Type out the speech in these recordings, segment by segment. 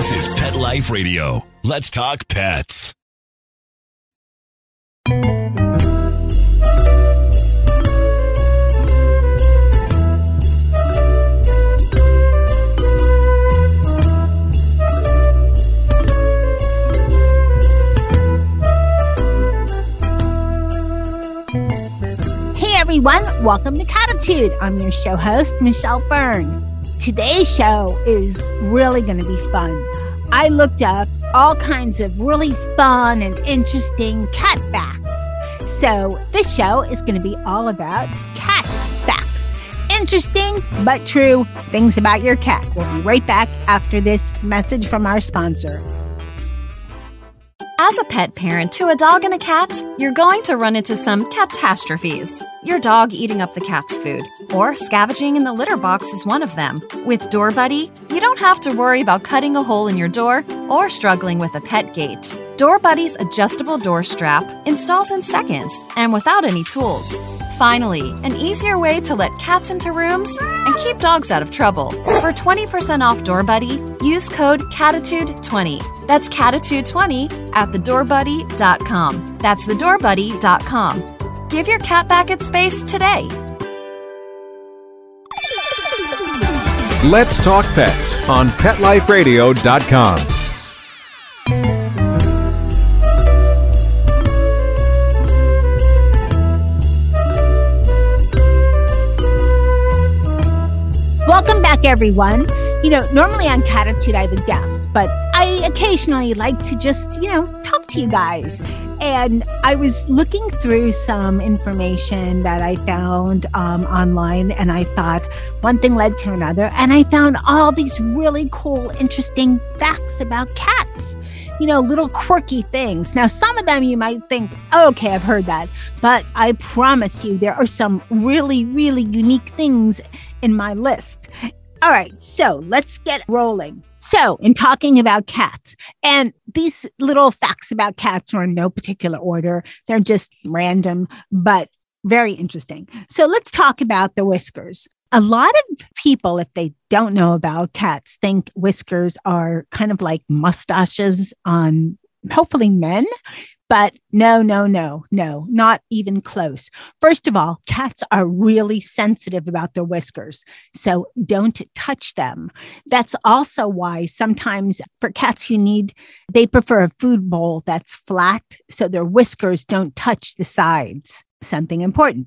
This is Pet Life Radio. Let's talk pets. Hey everyone, welcome to Catitude. I'm your show host, Michelle Byrne. Today's show is really going to be fun. I looked up all kinds of really fun and interesting cat facts. So, this show is going to be all about cat facts. Interesting but true things about your cat. We'll be right back after this message from our sponsor. As a pet parent to a dog and a cat, you're going to run into some catastrophes. Your dog eating up the cat's food, or scavenging in the litter box is one of them. With Door Buddy, you don't have to worry about cutting a hole in your door or struggling with a pet gate. Door Buddy's adjustable door strap installs in seconds and without any tools. Finally, an easier way to let cats into rooms and keep dogs out of trouble. For 20% off Door Buddy, use code CATITUDE20. That's CATITUDE20 at thedoorbuddy.com. That's thedoorbuddy.com. Give your cat back its space today. Let's Talk Pets on PetLifeRadio.com. Welcome back, everyone. You know, normally on Catitude, I have a guest, but I occasionally like to just, you know, talk to you guys. And I was looking through some information that I found um, online, and I thought one thing led to another. And I found all these really cool, interesting facts about cats. You know, little quirky things. Now, some of them you might think, oh, okay, I've heard that. But I promise you, there are some really, really unique things in my list. All right, so let's get rolling. So, in talking about cats, and these little facts about cats are in no particular order, they're just random, but very interesting. So, let's talk about the whiskers. A lot of people, if they don't know about cats, think whiskers are kind of like mustaches on hopefully men. But no, no, no, no, not even close. First of all, cats are really sensitive about their whiskers. So don't touch them. That's also why sometimes for cats, you need, they prefer a food bowl that's flat so their whiskers don't touch the sides. Something important.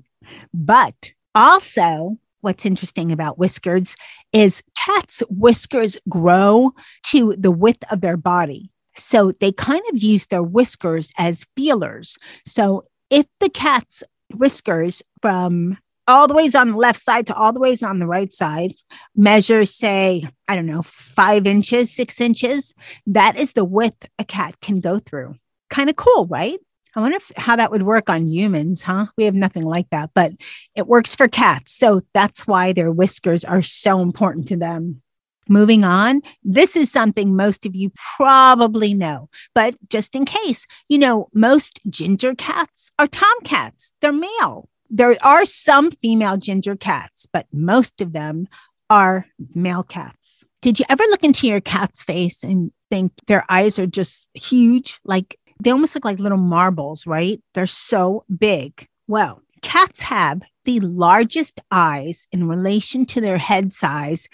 But also, what's interesting about whiskers is cats' whiskers grow to the width of their body. So they kind of use their whiskers as feelers. So if the cat's whiskers from all the ways on the left side to all the ways on the right side measure, say, I don't know, five inches, six inches, that is the width a cat can go through. Kind of cool, right? I wonder if, how that would work on humans, huh? We have nothing like that, but it works for cats. So that's why their whiskers are so important to them. Moving on, this is something most of you probably know, but just in case, you know, most ginger cats are tomcats, they're male. There are some female ginger cats, but most of them are male cats. Did you ever look into your cat's face and think their eyes are just huge? Like they almost look like little marbles, right? They're so big. Well, cats have the largest eyes in relation to their head size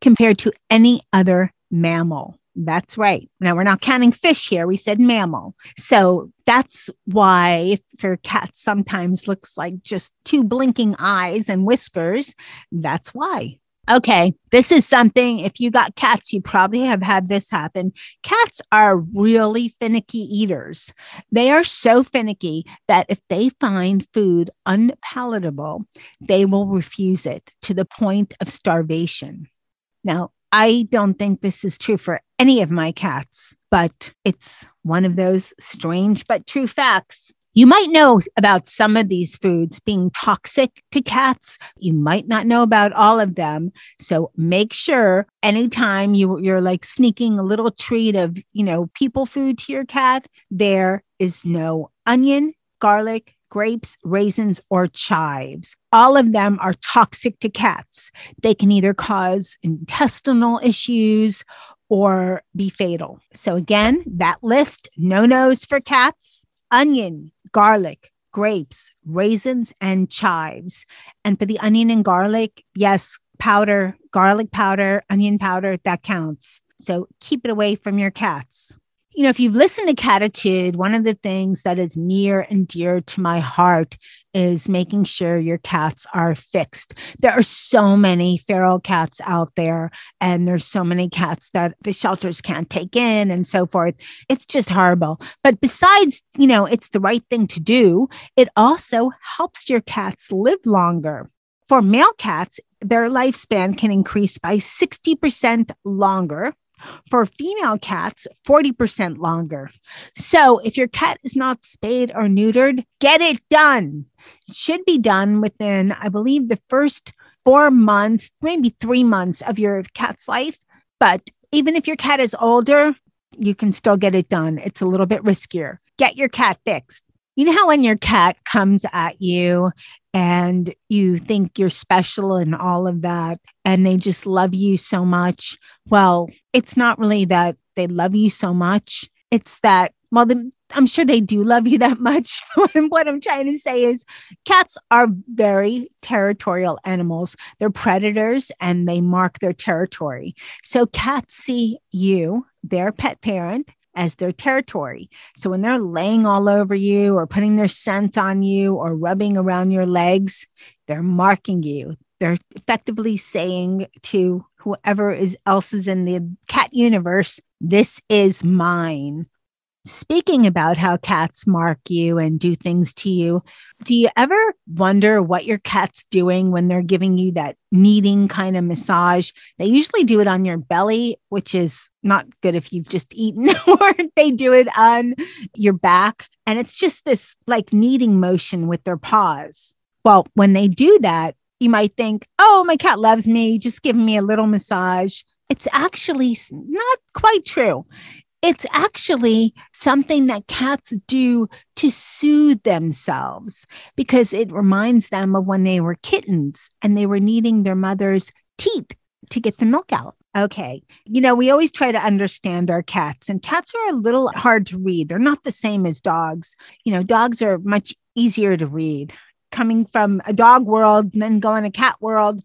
compared to any other mammal. That's right. Now we're not counting fish here. We said mammal. So that's why if your cat sometimes looks like just two blinking eyes and whiskers, that's why. Okay, this is something, if you got cats, you probably have had this happen. Cats are really finicky eaters. They are so finicky that if they find food unpalatable, they will refuse it to the point of starvation. Now, I don't think this is true for any of my cats, but it's one of those strange but true facts. You might know about some of these foods being toxic to cats. You might not know about all of them. So make sure anytime you, you're like sneaking a little treat of, you know, people food to your cat, there is no onion, garlic, grapes, raisins, or chives. All of them are toxic to cats. They can either cause intestinal issues or be fatal. So, again, that list no nos for cats onion, garlic, grapes, raisins, and chives. And for the onion and garlic, yes, powder, garlic powder, onion powder, that counts. So keep it away from your cats you know, if you've listened to Catitude, one of the things that is near and dear to my heart is making sure your cats are fixed. There are so many feral cats out there, and there's so many cats that the shelters can't take in and so forth. It's just horrible. But besides, you know, it's the right thing to do, it also helps your cats live longer. For male cats, their lifespan can increase by 60% longer for female cats, 40% longer. So if your cat is not spayed or neutered, get it done. It should be done within, I believe, the first four months, maybe three months of your cat's life. But even if your cat is older, you can still get it done. It's a little bit riskier. Get your cat fixed. You know how when your cat comes at you and you think you're special and all of that, and they just love you so much? Well, it's not really that they love you so much. It's that, well, the, I'm sure they do love you that much. what I'm trying to say is cats are very territorial animals. They're predators and they mark their territory. So cats see you, their pet parent, as their territory. So when they're laying all over you or putting their scent on you or rubbing around your legs, they're marking you. They're effectively saying to whoever is else is in the cat universe, this is mine. Speaking about how cats mark you and do things to you, do you ever wonder what your cat's doing when they're giving you that kneading kind of massage? They usually do it on your belly, which is not good if you've just eaten, or they do it on your back. And it's just this like kneading motion with their paws. Well, when they do that, you might think, oh, my cat loves me, just giving me a little massage. It's actually not quite true. It's actually something that cats do to soothe themselves because it reminds them of when they were kittens and they were kneading their mother's teeth to get the milk out. Okay. You know, we always try to understand our cats, and cats are a little hard to read. They're not the same as dogs. You know, dogs are much easier to read coming from a dog world and then going to cat world,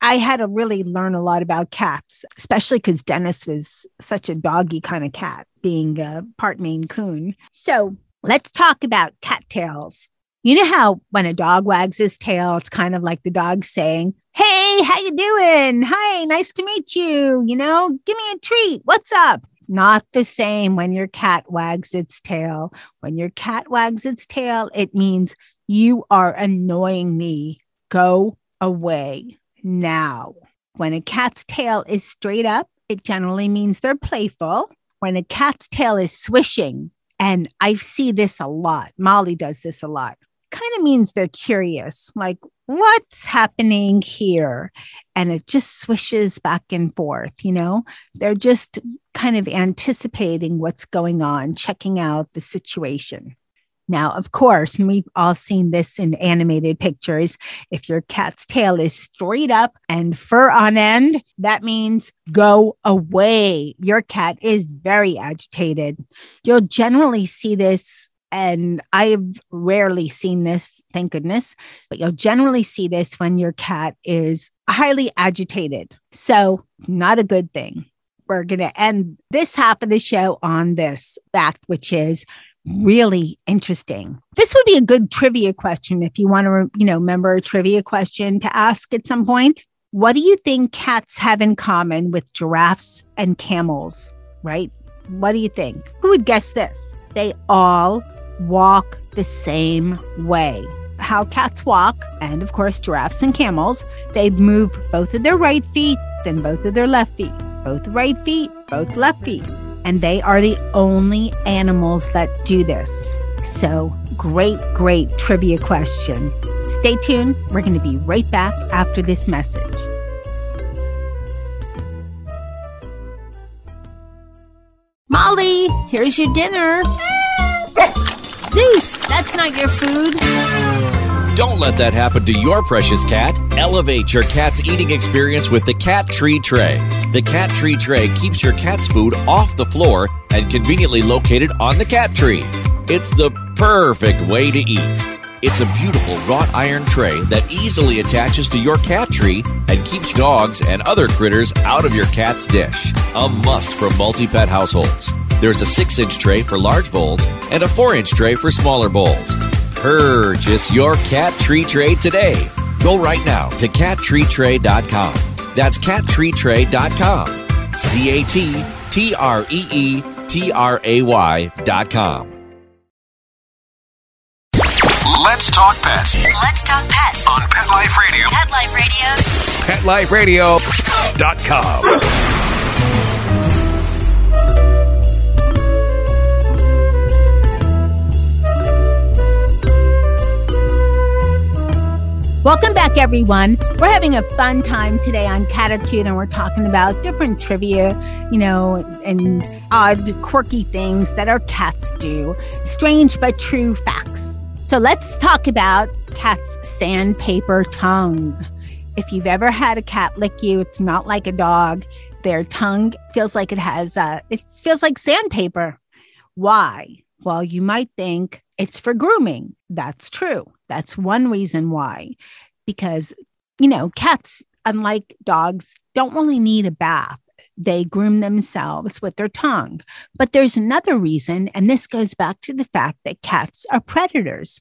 I had to really learn a lot about cats, especially because Dennis was such a doggy kind of cat, being a part Maine Coon. So let's talk about cattails. You know how when a dog wags his tail, it's kind of like the dog saying, "Hey, how you doing? Hi, nice to meet you. You know, give me a treat. What's up?" Not the same when your cat wags its tail. When your cat wags its tail, it means you are annoying me. Go away now. When a cat's tail is straight up, it generally means they're playful. When a cat's tail is swishing, and I see this a lot, Molly does this a lot, kind of means they're curious, like, what's happening here? And it just swishes back and forth, you know? They're just kind of anticipating what's going on, checking out the situation. Now, of course, and we've all seen this in animated pictures, if your cat's tail is straight up and fur on end, that means go away. Your cat is very agitated. You'll generally see this and I've rarely seen this, thank goodness, but you'll generally see this when your cat is highly agitated. So, not a good thing. We're going to end this half of the show on this fact, which is really interesting. This would be a good trivia question if you want to, you know, remember a trivia question to ask at some point. What do you think cats have in common with giraffes and camels, right? What do you think? Who would guess this? They all walk the same way. How cats walk, and of course, giraffes and camels, they move both of their right feet, then both of their left feet, both right feet, both left feet and they are the only animals that do this. So, great, great trivia question. Stay tuned. We're going to be right back after this message. Molly, here's your dinner. Zeus, that's not your food. Don't let that happen to your precious cat. Elevate your cat's eating experience with the Cat Tree Tray. The Cat Tree Tray keeps your cat's food off the floor and conveniently located on the cat tree. It's the perfect way to eat. It's a beautiful wrought iron tray that easily attaches to your cat tree and keeps dogs and other critters out of your cat's dish. A must for multi pet households. There's a 6 inch tray for large bowls and a 4 inch tray for smaller bowls. Purchase your cat tree tray today. Go right now to cattreetray.com. That's cattreetray.com. C A T T R E E T R A Y.com. Let's talk pets Let's talk pets on Pet Life Radio. Pet Life Radio. PetLifeRadio.com. Welcome back, everyone. We're having a fun time today on Catitude, and we're talking about different trivia, you know, and odd, quirky things that our cats do. Strange but true facts. So let's talk about cats' sandpaper tongue. If you've ever had a cat lick you, it's not like a dog. Their tongue feels like it has, uh, it feels like sandpaper. Why? Well, you might think it's for grooming. That's true. That's one reason why. Because, you know, cats, unlike dogs, don't really need a bath. They groom themselves with their tongue. But there's another reason, and this goes back to the fact that cats are predators.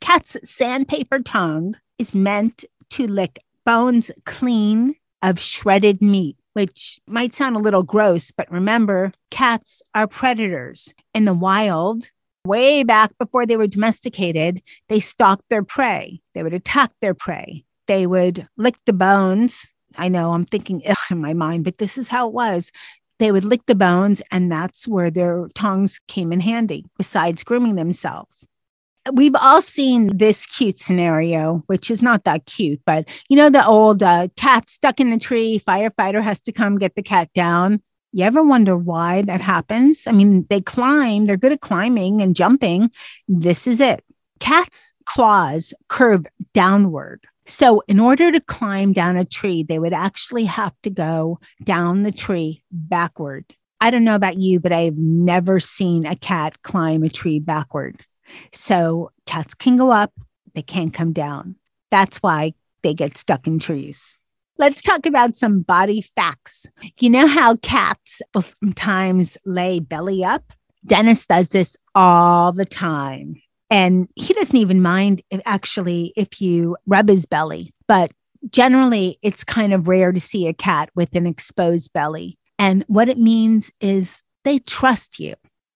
Cat's sandpaper tongue is meant to lick bones clean of shredded meat, which might sound a little gross, but remember, cats are predators. In the wild, way back before they were domesticated, they stalked their prey. They would attack their prey. They would lick the bones. I know I'm thinking ugh in my mind, but this is how it was. They would lick the bones, and that's where their tongues came in handy, besides grooming themselves. We've all seen this cute scenario, which is not that cute, but you know, the old uh, cat stuck in the tree, firefighter has to come get the cat down. You ever wonder why that happens? I mean, they climb, they're good at climbing and jumping. This is it. Cats' claws curve downward. So, in order to climb down a tree, they would actually have to go down the tree backward. I don't know about you, but I've never seen a cat climb a tree backward. So, cats can go up, they can't come down. That's why they get stuck in trees. Let's talk about some body facts. You know how cats will sometimes lay belly up? Dennis does this all the time. And he doesn't even mind if actually if you rub his belly, but generally it's kind of rare to see a cat with an exposed belly. And what it means is they trust you.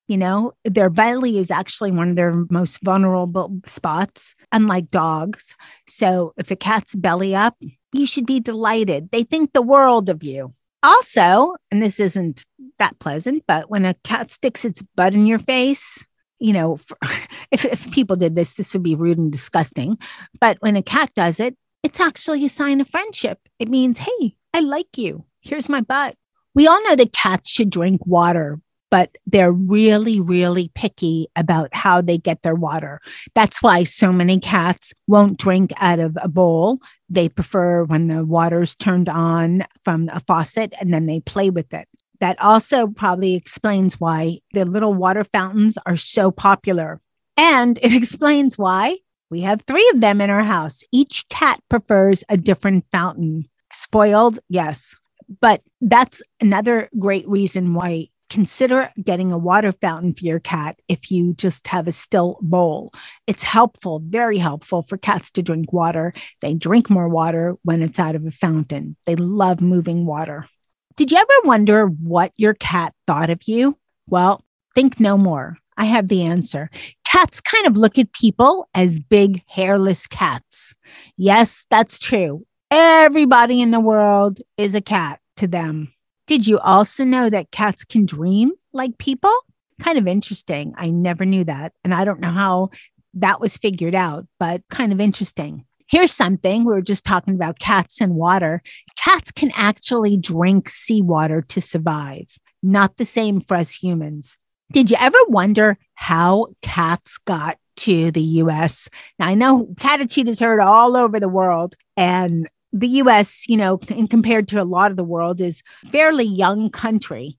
You know, their belly is actually one of their most vulnerable spots, unlike dogs. So if a cat's belly up, you should be delighted. They think the world of you. Also, and this isn't that pleasant, but when a cat sticks its butt in your face, you know, if, if people did this, this would be rude and disgusting. But when a cat does it, it's actually a sign of friendship. It means, hey, I like you. Here's my butt. We all know that cats should drink water, but they're really, really picky about how they get their water. That's why so many cats won't drink out of a bowl. They prefer when the water's turned on from a faucet and then they play with it. That also probably explains why the little water fountains are so popular. And it explains why we have three of them in our house. Each cat prefers a different fountain. Spoiled, yes. But that's another great reason why consider getting a water fountain for your cat if you just have a still bowl. It's helpful, very helpful for cats to drink water. They drink more water when it's out of a fountain. They love moving water. Did you ever wonder what your cat thought of you? Well, think no more. I have the answer. Cats kind of look at people as big, hairless cats. Yes, that's true. Everybody in the world is a cat to them. Did you also know that cats can dream like people? Kind of interesting. I never knew that. And I don't know how that was figured out, but kind of interesting. Here's something we were just talking about cats and water. Cats can actually drink seawater to survive, not the same for us humans. Did you ever wonder how cats got to the US? Now, I know Catitude is heard all over the world, and the US, you know, in compared to a lot of the world, is fairly young country.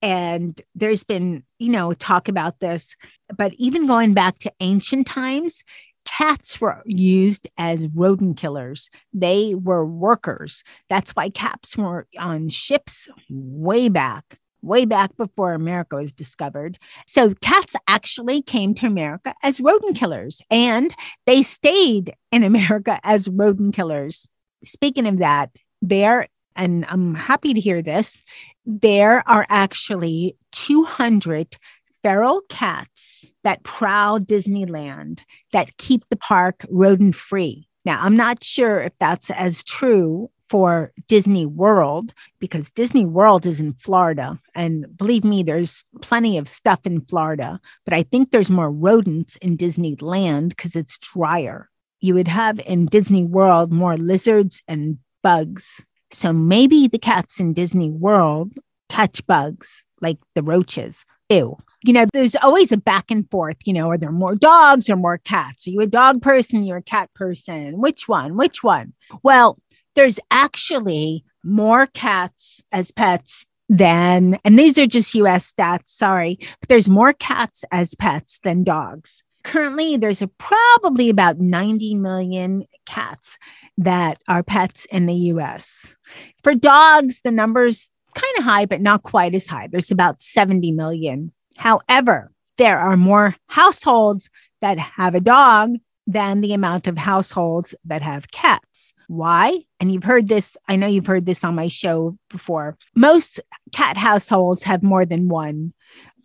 And there's been, you know, talk about this, but even going back to ancient times, cats were used as rodent killers. They were workers. That's why cats were on ships way back, way back before America was discovered. So cats actually came to America as rodent killers and they stayed in America as rodent killers. Speaking of that, there, and I'm happy to hear this, there are actually 200 feral cats that prowl Disneyland that keep the park rodent free. Now, I'm not sure if that's as true for Disney World because Disney World is in Florida. And believe me, there's plenty of stuff in Florida, but I think there's more rodents in Disneyland because it's drier. You would have in Disney World more lizards and bugs. So maybe the cats in Disney World catch bugs like the roaches. Ew. You know, there's always a back and forth. You know, are there more dogs or more cats? Are you a dog person? You're a cat person. Which one? Which one? Well, there's actually more cats as pets than, and these are just US stats, sorry, but there's more cats as pets than dogs. Currently, there's a, probably about 90 million cats that are pets in the US. For dogs, the number's kind of high, but not quite as high. There's about 70 million. However, there are more households that have a dog than the amount of households that have cats. Why? And you've heard this, I know you've heard this on my show before. Most cat households have more than one.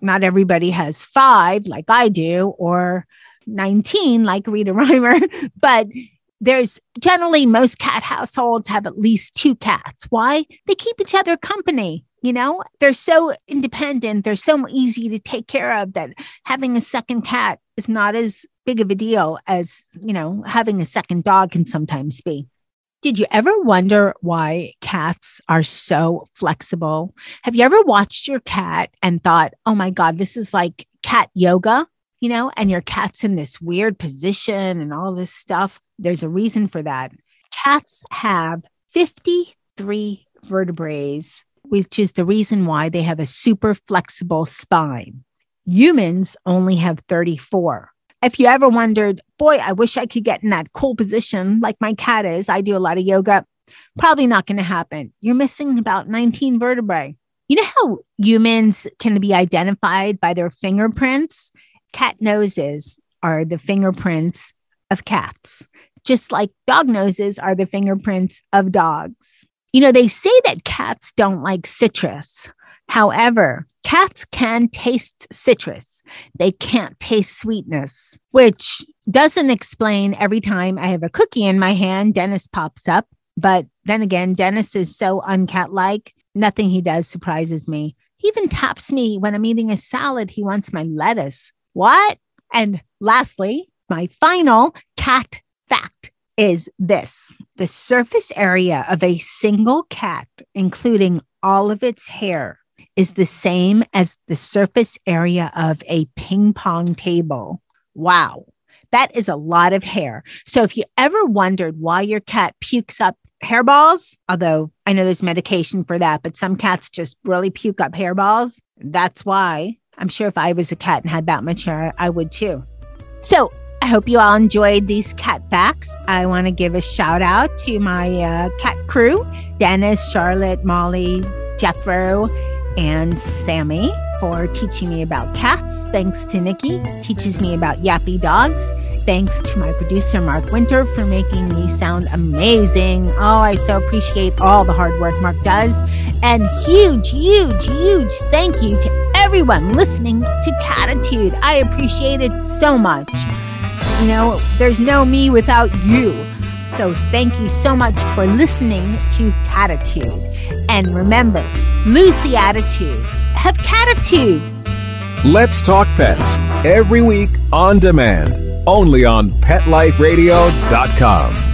Not everybody has five, like I do, or 19, like Rita Reimer, but there's generally most cat households have at least two cats. Why? They keep each other company. You know, they're so independent, they're so easy to take care of that having a second cat is not as big of a deal as, you know, having a second dog can sometimes be. Did you ever wonder why cats are so flexible? Have you ever watched your cat and thought, oh my God, this is like cat yoga? you know, and your cat's in this weird position and all this stuff. There's a reason for that. Cats have 53 vertebrae, which is the reason why they have a super flexible spine. Humans only have 34. If you ever wondered, boy, I wish I could get in that cool position like my cat is, I do a lot of yoga, probably not going to happen. You're missing about 19 vertebrae. You know how humans can be identified by their fingerprints? cat noses are the fingerprints of cats, just like dog noses are the fingerprints of dogs. You know, they say that cats don't like citrus. However, cats can taste citrus. They can't taste sweetness, which doesn't explain every time I have a cookie in my hand, Dennis pops up. But then again, Dennis is so uncat like, nothing he does surprises me. He even taps me when I'm eating a salad. He wants my lettuce. What? And lastly, my final cat fact is this the surface area of a single cat, including all of its hair, is the same as the surface area of a ping pong table. Wow. That is a lot of hair. So if you ever wondered why your cat pukes up hairballs, although I know there's medication for that, but some cats just really puke up hairballs, that's why. I'm sure if I was a cat and had that much hair, I would too. So I hope you all enjoyed these cat facts. I want to give a shout out to my uh, cat crew Dennis, Charlotte, Molly, Jethro, and Sammy for teaching me about cats. Thanks to Nikki, teaches me about yappy dogs. Thanks to my producer, Mark Winter, for making me sound amazing. Oh, I so appreciate all the hard work Mark does. And huge, huge, huge thank you to everyone listening to Catitude. I appreciate it so much. You know, there's no me without you. So thank you so much for listening to Catitude. And remember, lose the attitude. Have catitude. Let's talk pets every week on demand only on PetLifeRadio.com.